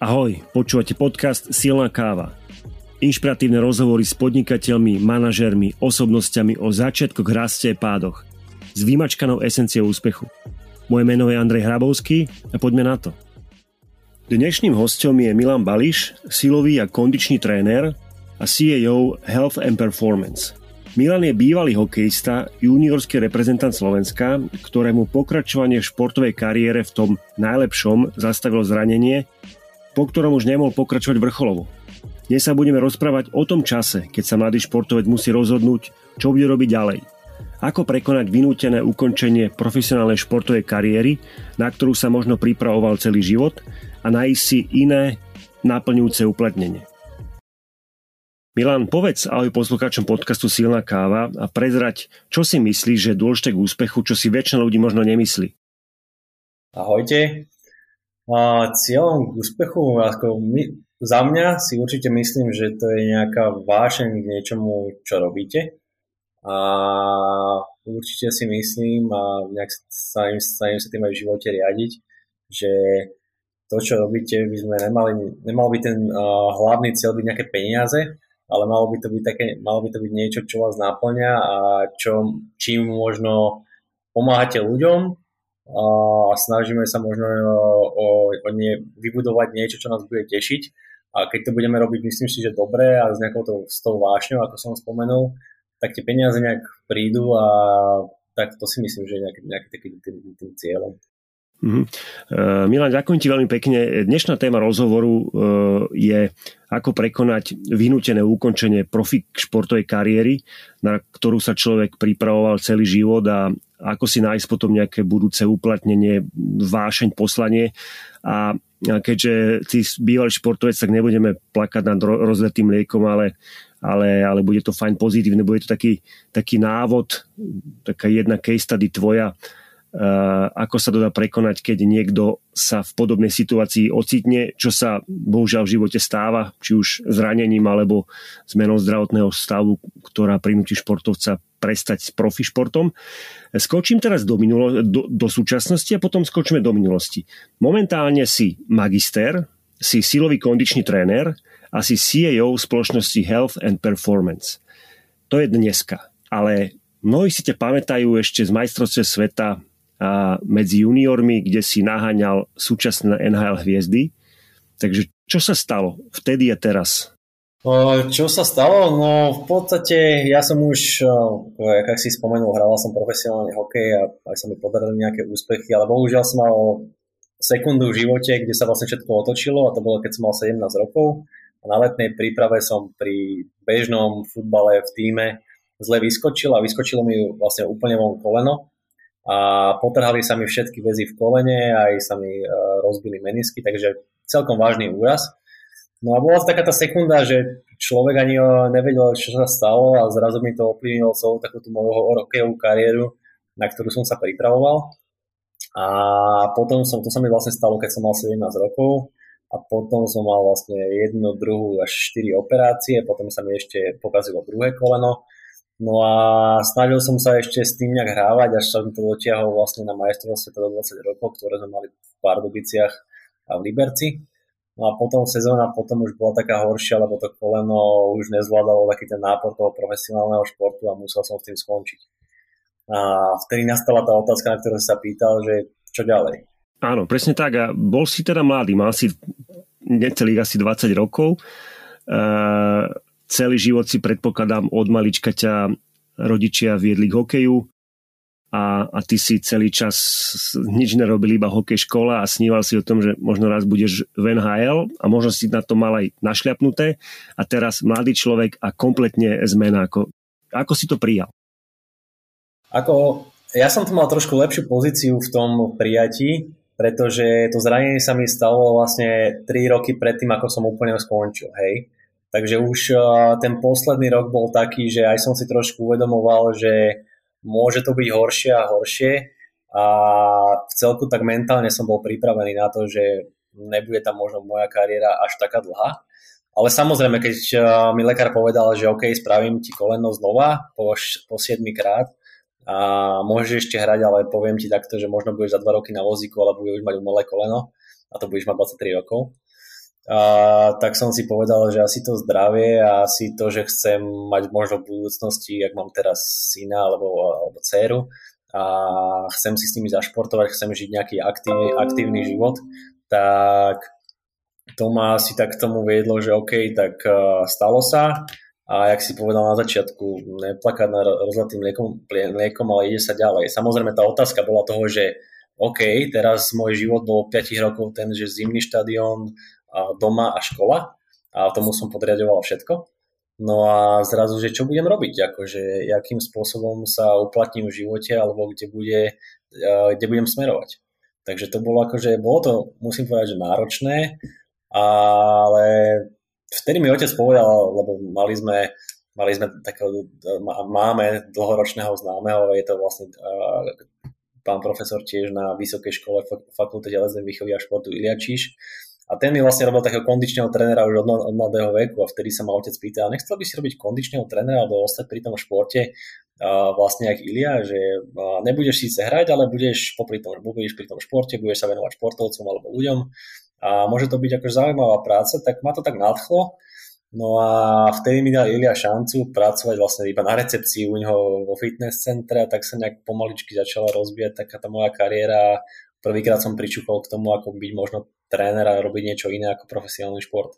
Ahoj, počúvate podcast Silná káva. Inšpiratívne rozhovory s podnikateľmi, manažermi, osobnosťami o začiatkoch, raste a pádoch. S vymačkanou esenciou úspechu. Moje meno je Andrej Hrabovský a poďme na to. Dnešným hostom je Milan Bališ, silový a kondičný tréner a CEO Health and Performance. Milan je bývalý hokejista, juniorský reprezentant Slovenska, ktorému pokračovanie v športovej kariére v tom najlepšom zastavilo zranenie po ktorom už nemohol pokračovať vrcholovo. Dnes sa budeme rozprávať o tom čase, keď sa mladý športovec musí rozhodnúť, čo bude robiť ďalej. Ako prekonať vynútené ukončenie profesionálnej športovej kariéry, na ktorú sa možno pripravoval celý život a nájsť si iné naplňujúce uplatnenie. Milan, povedz ahoj poslucháčom podcastu Silná káva a prezrať, čo si myslíš, že je dôležité k úspechu, čo si väčšina ľudí možno nemyslí. Ahojte, a cieľom k úspechu, ako my, za mňa si určite myslím, že to je nejaká vášeň k niečomu, čo robíte. A určite si myslím a nejak sa im, sa, im sa tým aj v živote riadiť, že to, čo robíte, by sme nemali, nemal by ten uh, hlavný cieľ byť nejaké peniaze, ale malo by to byť, také, malo by to byť niečo, čo vás naplňa a čo, čím možno pomáhate ľuďom a snažíme sa možno e, o, o nie, vybudovať niečo, čo nás bude tešiť. A keď to budeme robiť, myslím si, že dobre a s nejakou to, s tou vášňou, ako som spomenul, tak tie peniaze nejak prídu a tak to si myslím, že je nejaký, nejaký taký tým, tým cieľom. Mm-hmm. Uh, Milan, ďakujem ti veľmi pekne. Dnešná téma rozhovoru uh, je ako prekonať vynútené ukončenie profi športovej kariéry, na ktorú sa človek pripravoval celý život a ako si nájsť potom nejaké budúce uplatnenie, vášeň, poslanie. A keďže ty bývalý športovec, tak nebudeme plakať nad rozletým liekom, ale, ale, ale bude to fajn pozitívne, bude to taký, taký návod, taká jedna case study tvoja, ako sa to dá prekonať, keď niekto sa v podobnej situácii ocitne, čo sa bohužiaľ v živote stáva, či už zranením alebo zmenou zdravotného stavu, ktorá prinúti športovca prestať s profi športom. Skočím teraz do, minulo- do, do súčasnosti a potom skočíme do minulosti. Momentálne si magister, si silový kondičný tréner a si CEO spoločnosti Health and Performance. To je dneska. Ale mnohí si ťa pamätajú ešte z majstrovstve sveta medzi juniormi, kde si naháňal súčasné NHL hviezdy. Takže čo sa stalo vtedy a teraz? Čo sa stalo? No v podstate ja som už, jak si spomenul, hrával som profesionálny hokej a aj sa mi podarili nejaké úspechy, ale bohužiaľ som mal sekundu v živote, kde sa vlastne všetko otočilo a to bolo, keď som mal 17 rokov. A na letnej príprave som pri bežnom futbale v týme zle vyskočil a vyskočilo mi vlastne úplne von koleno a potrhali sa mi všetky väzy v kolene, aj sa mi uh, rozbili menisky, takže celkom vážny úraz. No a bola to taká tá sekunda, že človek ani nevedel, čo sa stalo a zrazu mi to ovplyvnilo celú takú tú moju hokejovú kariéru, na ktorú som sa pripravoval. A potom som, to sa mi vlastne stalo, keď som mal 17 rokov a potom som mal vlastne jednu, druhú až 4 operácie, potom sa mi ešte pokazilo druhé koleno No a snažil som sa ešte s tým nejak hrávať, až som to dotiahol vlastne na majstrovstve do 20 rokov, ktoré sme mali v Pardubiciach a v Liberci. No a potom sezóna potom už bola taká horšia, lebo to koleno už nezvládalo taký ten nápor toho profesionálneho športu a musel som s tým skončiť. A vtedy nastala tá otázka, na ktorú sa pýtal, že čo ďalej. Áno, presne tak. A bol si teda mladý, mal si necelých asi 20 rokov. Uh, celý život si predpokladám od malička ťa rodičia viedli k hokeju a, a ty si celý čas nič nerobil, iba hokej škola a sníval si o tom, že možno raz budeš v NHL a možno si na to mal aj našľapnuté a teraz mladý človek a kompletne zmena. Ako, ako si to prijal? Ako, ja som tu mal trošku lepšiu pozíciu v tom prijatí, pretože to zranenie sa mi stalo vlastne 3 roky predtým, ako som úplne skončil, hej. Takže už eh, ten posledný rok bol taký, že aj som si trošku uvedomoval, že môže to byť horšie a horšie a v celku tak mentálne som bol pripravený na to, že nebude tam možno moja kariéra až taká dlhá. Ale samozrejme, keď eh, mi lekár povedal, že OK, spravím ti koleno znova po, po 7 krát a môžeš ešte hrať, ale poviem ti takto, že možno budeš za 2 roky na vozíku, ale budeš mať umelé koleno a to budeš mať 23 rokov a tak som si povedal, že asi to zdravie a asi to, že chcem mať možno v budúcnosti, ak mám teraz syna alebo, alebo dceru a chcem si s nimi zašportovať, chcem žiť nejaký aktívny, aktívny život, tak to ma asi tak k tomu viedlo, že OK, tak stalo sa a jak si povedal na začiatku, neplakať na rozlatým mliekom, mliekom, ale ide sa ďalej. Samozrejme tá otázka bola toho, že OK, teraz môj život bol 5 rokov ten, že zimný štadión, doma a škola a tomu som podriadoval všetko. No a zrazu, že čo budem robiť, akože akým spôsobom sa uplatním v živote alebo kde, bude, kde budem smerovať. Takže to bolo akože, bolo to, musím povedať, že náročné, ale vtedy mi otec povedal, lebo mali sme, mali sme takého, máme dlhoročného známeho, je to vlastne pán profesor tiež na Vysokej škole Fakulte telesnej výchovy a športu Iliačiš. A ten mi vlastne robil takého kondičného trénera už od, od mladého veku a vtedy sa ma otec pýtal, nechcel by si robiť kondičného trénera alebo ostať pri tom športe uh, vlastne jak Ilia, že uh, nebudeš síce hrať, ale budeš popri tom, budeš pri tom športe, budeš sa venovať športovcom alebo ľuďom a môže to byť akože zaujímavá práca, tak ma to tak nadchlo. No a vtedy mi dal Ilia šancu pracovať vlastne iba na recepcii u neho vo fitness centre a tak sa nejak pomaličky začala rozbieť taká tá moja kariéra. Prvýkrát som pričúkol k tomu, ako byť možno tréner a robiť niečo iné ako profesionálny šport.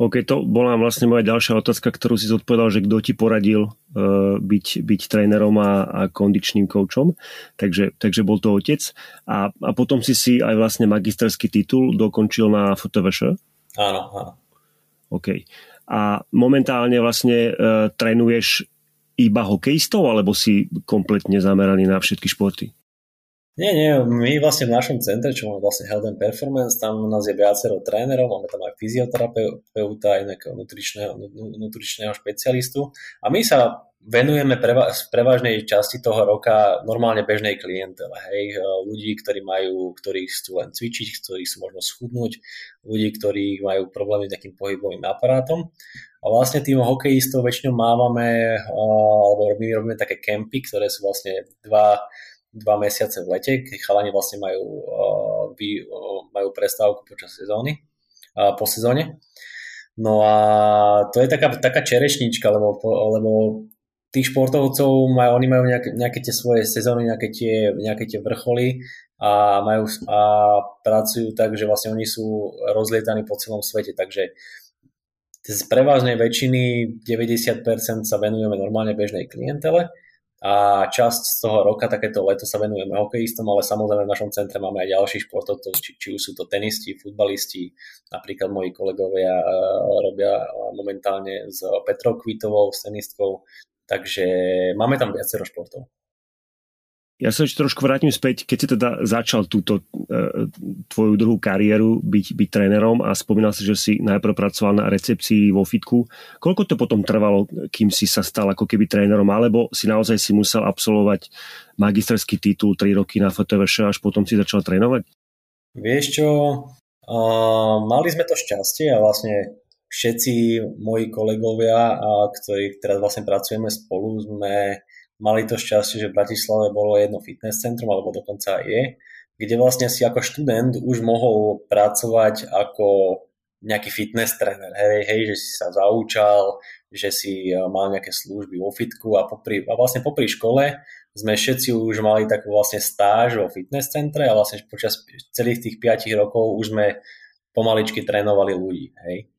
OK, to bola vlastne moja ďalšia otázka, ktorú si zodpovedal, že kto ti poradil uh, byť, byť trénerom a, a kondičným koučom. Takže, takže bol to otec. A, a potom si si aj vlastne magisterský titul dokončil na FTVŠ? Áno, áno. OK. A momentálne vlastne uh, trénuješ iba hokejistov, alebo si kompletne zameraný na všetky športy? Nie, nie, my vlastne v našom centre, čo máme vlastne Health and Performance, tam u nás je viacero trénerov, máme tam aj fyzioterapeuta, aj nejakého nutričného, nutričného špecialistu a my sa venujeme v prevažnej časti toho roka normálne bežnej klientele, hej, ľudí, ktorí majú, ktorí chcú len cvičiť, ktorí sú možno schudnúť, ľudí, ktorí majú problémy s nejakým pohybovým aparátom. A vlastne tým hokejistov väčšinou mávame, alebo my robíme také kempy, ktoré sú vlastne dva, dva mesiace v lete, keď chalani vlastne majú, uh, vy, uh, majú prestávku počas sezóny, uh, po sezóne. No a to je taká, taká čerešnička, lebo, lebo tých športovcov majú, oni majú nejaké, nejaké tie svoje sezóny, nejaké tie, nejaké tie vrcholy a, majú, a pracujú tak, že vlastne oni sú rozlietaní po celom svete, takže z prevažnej väčšiny 90% sa venujeme normálne bežnej klientele a časť z toho roka, takéto leto sa venujeme hokejistom, ale samozrejme v našom centre máme aj ďalších športovcov, či, či už sú to tenisti, futbalisti, napríklad moji kolegovia uh, robia momentálne s Petrou Kvitovou, s tenistkou, takže máme tam viacero športov. Ja sa ešte trošku vrátim späť, keď si teda začal túto e, tvoju druhú kariéru byť, byť trénerom a spomínal si, že si najprv pracoval na recepcii vo fitku. Koľko to potom trvalo, kým si sa stal ako keby trénerom, alebo si naozaj si musel absolvovať magisterský titul 3 roky na FTVŠ až potom si začal trénovať? Vieš čo, uh, mali sme to šťastie a vlastne všetci moji kolegovia, a ktorí teraz vlastne pracujeme spolu, sme mali to šťastie, že v Bratislave bolo jedno fitness centrum, alebo dokonca aj je, kde vlastne si ako študent už mohol pracovať ako nejaký fitness tréner, hej, hej, že si sa zaučal, že si e, mal nejaké služby vo fitku a, popri, a vlastne popri škole sme všetci už mali takú vlastne stáž vo fitness centre a vlastne počas celých tých 5 rokov už sme pomaličky trénovali ľudí, hej.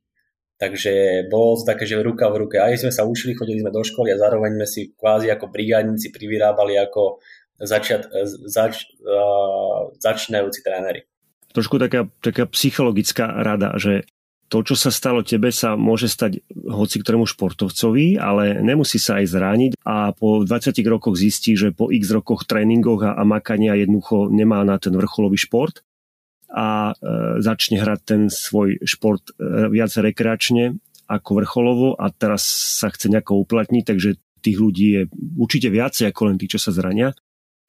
Takže bolo to také, že ruka v ruke. Aj sme sa učili, chodili sme do školy a zároveň sme si kvázi ako brigádnici privyrábali ako začiat, zač, uh, začínajúci tréneri. Trošku taká, taká psychologická rada, že to, čo sa stalo tebe, sa môže stať hoci ktorému športovcovi, ale nemusí sa aj zrániť a po 20 rokoch zistí, že po x rokoch tréningoch a, a makania jednoducho nemá na ten vrcholový šport a e, začne hrať ten svoj šport e, viac rekreačne ako vrcholovo a teraz sa chce nejako uplatniť, takže tých ľudí je určite viacej ako len tí, čo sa zrania.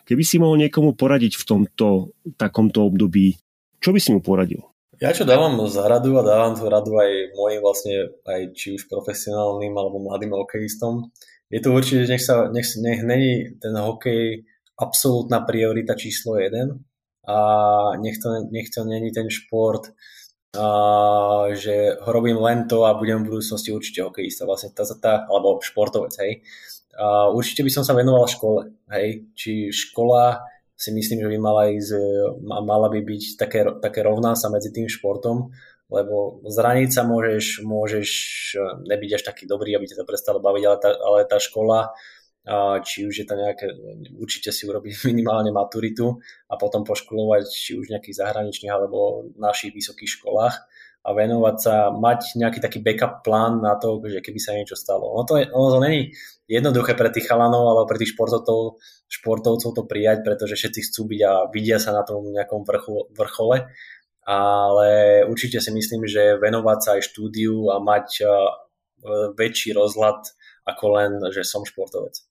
Keby si mohol niekomu poradiť v tomto takomto období, čo by si mu poradil? Ja čo dávam za radu a dávam tú radu aj mojim vlastne, aj či už profesionálnym alebo mladým hokejistom, je to určite, nech, sa, nech, nech není ten hokej absolútna priorita číslo jeden, a nech to, nech to není ten šport a, že robím len to a budem v budúcnosti určite hokejista, vlastne tá, tá, alebo športovec, hej. A určite by som sa venoval škole, hej. Či škola si myslím, že by mala ísť, mala by byť také, také rovná sa medzi tým športom, lebo zraniť sa môžeš, môžeš e, nebyť až taký dobrý, aby ťa to prestalo baviť, ale tá, ale tá škola či už je to nejaké, určite si urobiť minimálne maturitu a potom poškolovať či už nejakých zahraničných alebo našich vysokých školách a venovať sa, mať nejaký taký backup plán na to, že keby sa niečo stalo. Ono to, ono to není jednoduché pre tých chalanov alebo pre tých športovcov, športovcov to prijať, pretože všetci chcú byť a vidia sa na tom nejakom vrchu, vrchole, ale určite si myslím, že venovať sa aj štúdiu a mať väčší rozhľad ako len, že som športovec.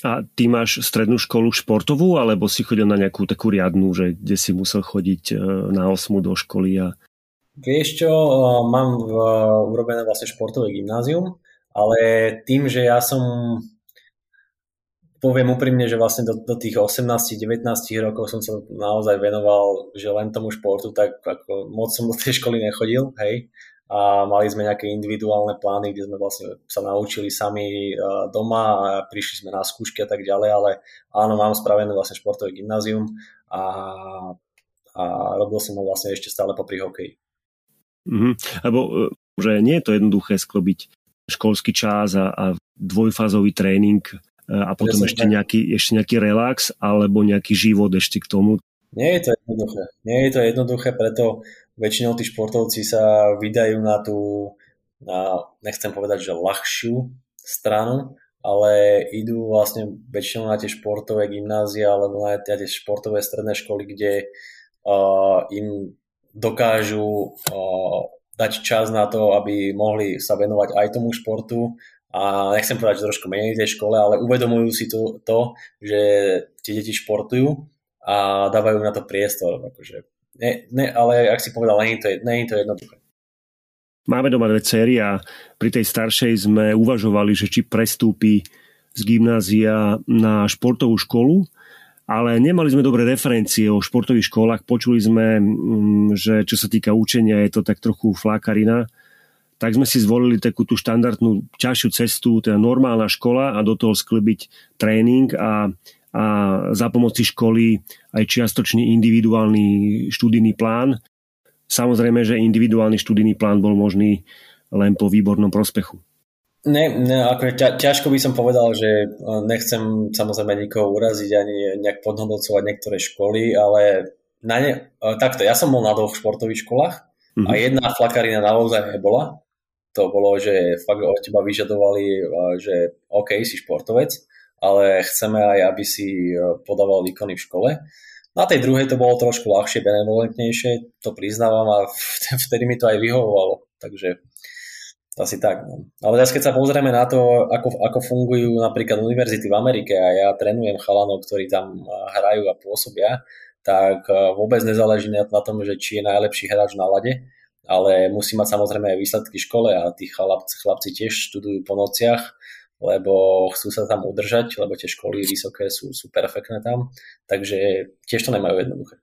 A ty máš strednú školu športovú, alebo si chodil na nejakú takú riadnu, že kde si musel chodiť e, na osmu do školy? A... Vieš čo, e, mám v, urobené vlastne športové gymnázium, ale tým, že ja som poviem úprimne, že vlastne do, do tých 18-19 rokov som sa naozaj venoval, že len tomu športu, tak ako moc som do tej školy nechodil, hej a mali sme nejaké individuálne plány, kde sme vlastne sa naučili sami e, doma a prišli sme na skúšky a tak ďalej, ale áno, mám spravené vlastne športové gymnázium a, a robil som ho vlastne ešte stále popri hokeji. Mm-hmm. Lebo e, že nie je to jednoduché sklobiť školský čas a, a dvojfázový tréning e, a potom ešte nejaký, ešte nejaký relax alebo nejaký život ešte k tomu. Nie je to jednoduché. Nie je to jednoduché, preto väčšinou tí športovci sa vydajú na tú, na, nechcem povedať, že ľahšiu stranu, ale idú vlastne väčšinou na tie športové gymnázia alebo na tie športové stredné školy, kde uh, im dokážu uh, dať čas na to, aby mohli sa venovať aj tomu športu a nechcem povedať, že trošku menej tej škole, ale uvedomujú si to, to že tie deti športujú a dávajú na to priestor. Akože ne, ne, ale ak si povedal, nie je to, nie je to jednoduché. Máme doma dve cery a pri tej staršej sme uvažovali, že či prestúpi z gymnázia na športovú školu, ale nemali sme dobré referencie o športových školách. Počuli sme, mm, že čo sa týka učenia, je to tak trochu flákarina. Tak sme si zvolili takú tú štandardnú ťažšiu cestu, teda normálna škola a do toho sklbiť tréning a a za pomoci školy aj čiastočný individuálny študijný plán. Samozrejme, že individuálny študijný plán bol možný len po výbornom prospechu. Ne, ne ako ťa, ťažko by som povedal, že e, nechcem samozrejme nikoho uraziť ani nejak podhodnocovať niektoré školy, ale na ne, e, takto, ja som bol na dvoch športových školách mm-hmm. a mhm. jedna flakarina naozaj nebola. To bolo, že fakt od teba vyžadovali, e, že OK, si športovec ale chceme aj, aby si e, podával výkony v škole. Na tej druhej to bolo trošku ľahšie, benevolentnejšie, to priznávam a vtedy mi to aj vyhovovalo, takže asi tak. No. Ale teraz keď sa pozrieme na to, ako, ako fungujú napríklad univerzity v Amerike a ja trénujem chalanov, ktorí tam e, hrajú a pôsobia, tak e, vôbec nezáleží na tom, že či je najlepší hráč na lade, ale musí mať samozrejme aj výsledky v škole a tí chlapci, chlapci tiež študujú po nociach lebo chcú sa tam udržať, lebo tie školy vysoké sú, sú perfektné tam, takže tiež to nemajú jednoduché.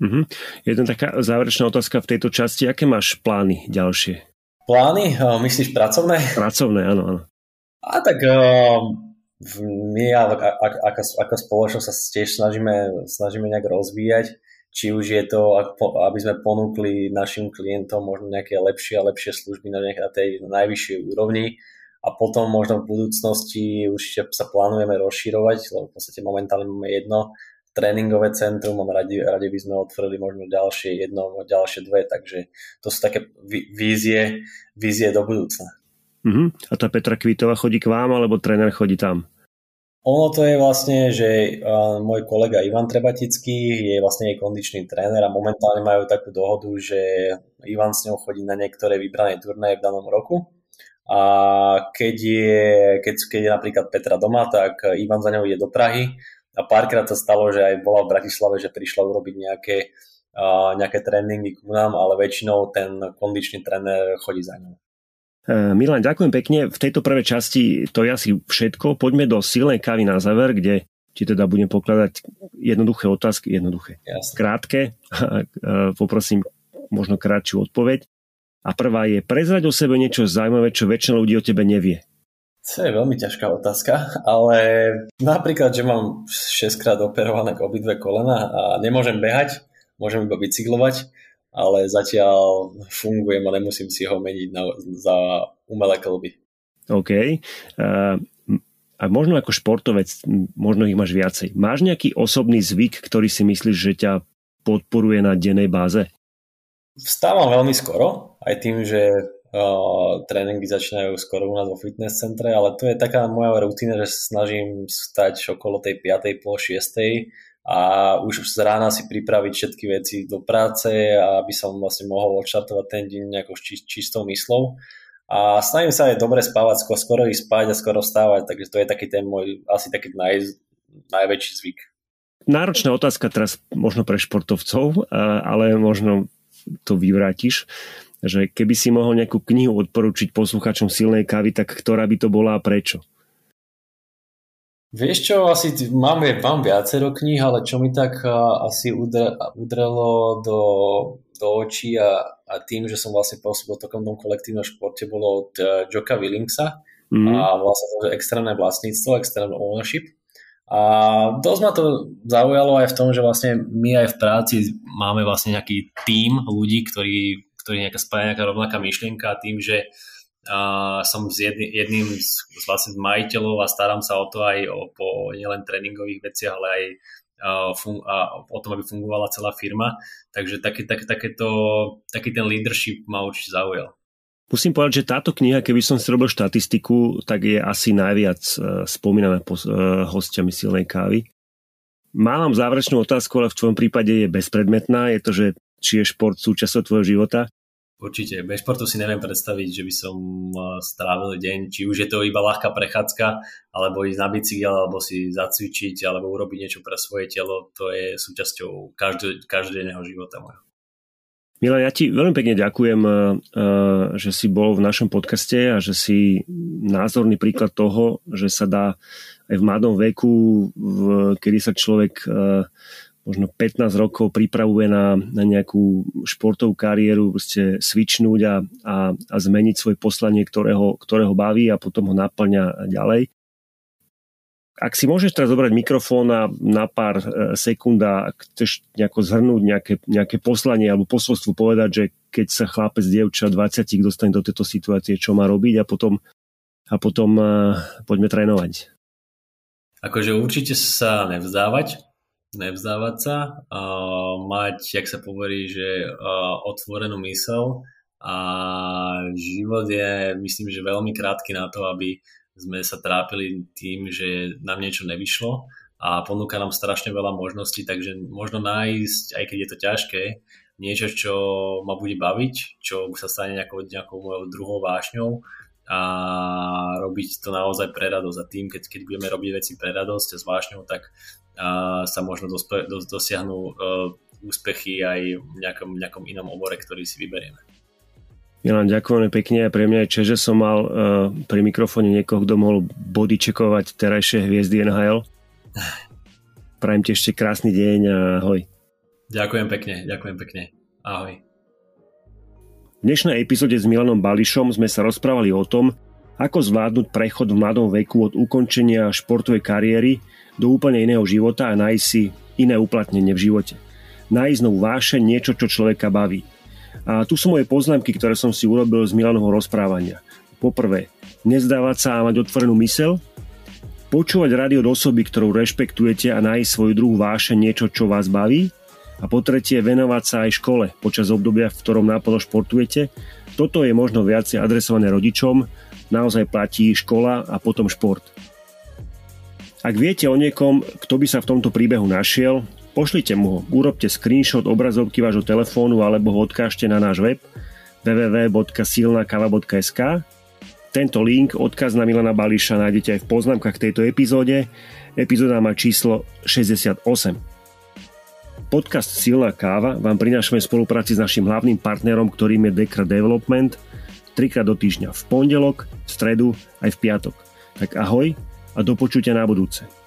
Mm-hmm. Jedna taká záverečná otázka v tejto časti. Aké máš plány ďalšie? Plány? Myslíš pracovné? Pracovné, áno, áno. A tak my ako, ako spoločnosť sa tiež snažíme, snažíme nejak rozvíjať, či už je to, aby sme ponúkli našim klientom možno nejaké lepšie a lepšie služby na tej najvyššej úrovni, a potom možno v budúcnosti určite sa plánujeme rozširovať, lebo v podstate momentálne máme jedno tréningové centrum a radi, radi by sme otvorili možno ďalšie jedno, ďalšie dve, takže to sú také vízie, vízie do budúcna. Uh-huh. A tá Petra Kvítová chodí k vám, alebo tréner chodí tam? Ono to je vlastne, že uh, môj kolega Ivan Trebatický je vlastne jej kondičný tréner a momentálne majú takú dohodu, že Ivan s ňou chodí na niektoré vybrané turnaje v danom roku a keď je, keď, keď je napríklad Petra doma, tak Ivan za ňou ide do Prahy a párkrát sa stalo, že aj bola v Bratislave, že prišla urobiť nejaké, uh, nejaké tréningy ku nám, ale väčšinou ten kondičný tréner chodí za ňou. E, Milan, ďakujem pekne. V tejto prvej časti to je asi všetko. Poďme do silnej kávy na záver, kde ti teda budem pokladať jednoduché otázky, jednoduché, Jasne. krátke. Poprosím možno krátšiu odpoveď. A prvá je, prezrať o sebe niečo zaujímavé, čo väčšina ľudí o tebe nevie. To je veľmi ťažká otázka, ale napríklad, že mám 6 krát operované obidve kolena a nemôžem behať, môžem iba bicyklovať, ale zatiaľ fungujem a nemusím si ho meniť na, za umelé klby. OK. Uh, a možno ako športovec, možno ich máš viacej. Máš nejaký osobný zvyk, ktorý si myslíš, že ťa podporuje na dennej báze? Vstávam veľmi skoro, aj tým, že uh, tréningy začínajú skoro u nás vo fitness centre, ale to je taká moja rutina, že snažím stať okolo tej 5. po 6. a už z rána si pripraviť všetky veci do práce, aby som vlastne mohol odštartovať ten deň nejakou či, čistou myslou a snažím sa aj dobre spávať, skoro, skoro ísť spať a skoro vstávať, takže to je taký ten môj asi taký naj, najväčší zvyk. Náročná otázka teraz možno pre športovcov, ale možno to vyvrátiš, že keby si mohol nejakú knihu odporučiť posluchačom silnej kávy, tak ktorá by to bola a prečo? Vieš čo, asi mám, mám viacero kníh, ale čo mi tak asi udrelo do, do očí a, a tým, že som vlastne pôsobil v takom kolektívnom športe, bolo od uh, Joka Willingsa mm. a vlastne to extrémne vlastníctvo, extrémne ownership. A dosť ma to zaujalo aj v tom, že vlastne my aj v práci máme vlastne nejaký tím ľudí, ktorí, ktorí nejaká spája nejaká rovnaká myšlienka a tým, že uh, som s jedný, jedným z, z vlastne majiteľov a starám sa o to aj o, po nielen tréningových veciach, ale aj fun- a o tom, aby fungovala celá firma. Takže taký, tak, takéto, taký ten leadership ma určite zaujal. Musím povedať, že táto kniha, keby som si robil štatistiku, tak je asi najviac e, spomínaná po, e, hostiami silnej kávy. Mám záverečnú otázku, ale v tvojom prípade je bezpredmetná. Je to, že či je šport súčasťou tvojho života Určite. Bez športu si neviem predstaviť, že by som strávil deň, či už je to iba ľahká prechádzka, alebo ísť na bicykel, alebo si zacvičiť, alebo urobiť niečo pre svoje telo. To je súčasťou každého, každodenného života môjho. Milan, ja ti veľmi pekne ďakujem, že si bol v našom podcaste a že si názorný príklad toho, že sa dá aj v mladom veku, kedy sa človek možno 15 rokov pripravuje na, na nejakú športovú kariéru, proste switchnúť a, a, a zmeniť svoje poslanie, ktorého, ktorého baví a potom ho naplňa ďalej. Ak si môžeš teraz zobrať mikrofón na, na pár e, sekúnd a chceš nejako zhrnúť nejaké, nejaké poslanie alebo posolstvo povedať, že keď sa chlapec, dievča 20 dostane do tejto situácie, čo má robiť a potom, a potom uh, poďme trénovať. Akože určite sa nevzdávať, nevzdávať sa, uh, mať, jak sa poverí, že otvorenú mysel a život je, myslím, že veľmi krátky na to, aby sme sa trápili tým, že nám niečo nevyšlo a ponúka nám strašne veľa možností, takže možno nájsť, aj keď je to ťažké, niečo, čo ma bude baviť, čo sa stane nejakou, nejakou mojou druhou vášňou a robiť to naozaj pre radosť. A tým, keď, keď budeme robiť veci pre radosť a s vášňou, tak sa možno dospe, dos, dosiahnu uh, úspechy aj v nejakom, nejakom inom obore, ktorý si vyberieme. Milan, ďakujeme pekne a pre mňa je čest, že som mal uh, pri mikrofóne niekoho, kto mohol bodyčekovať terajšie hviezdy NHL. Prajem ti ešte krásny deň a ahoj. Ďakujem pekne, ďakujem pekne. Ahoj. V dnešnej epizóde s Milanom Bališom sme sa rozprávali o tom, ako zvládnuť prechod v mladom veku od ukončenia športovej kariéry do úplne iného života a nájsť si iné uplatnenie v živote. Nájsť novú váše, niečo, čo človeka baví. A tu sú moje poznámky, ktoré som si urobil z Milanovho rozprávania. Poprvé, nezdávať sa a mať otvorenú mysel, počúvať rady od osoby, ktorú rešpektujete a nájsť svoju druhú váše niečo, čo vás baví. A po tretie, venovať sa aj škole počas obdobia, v ktorom náplno športujete. Toto je možno viacej adresované rodičom, naozaj platí škola a potom šport. Ak viete o niekom, kto by sa v tomto príbehu našiel, pošlite mu ho, urobte screenshot obrazovky vášho telefónu alebo ho odkážte na náš web www.silnakava.sk Tento link, odkaz na Milana Bališa nájdete aj v poznámkach tejto epizóde. Epizóda má číslo 68. Podcast Silná káva vám prinášame v spolupráci s našim hlavným partnerom, ktorým je Dekra Development, trikrát do týždňa v pondelok, v stredu aj v piatok. Tak ahoj a do počutia na budúce.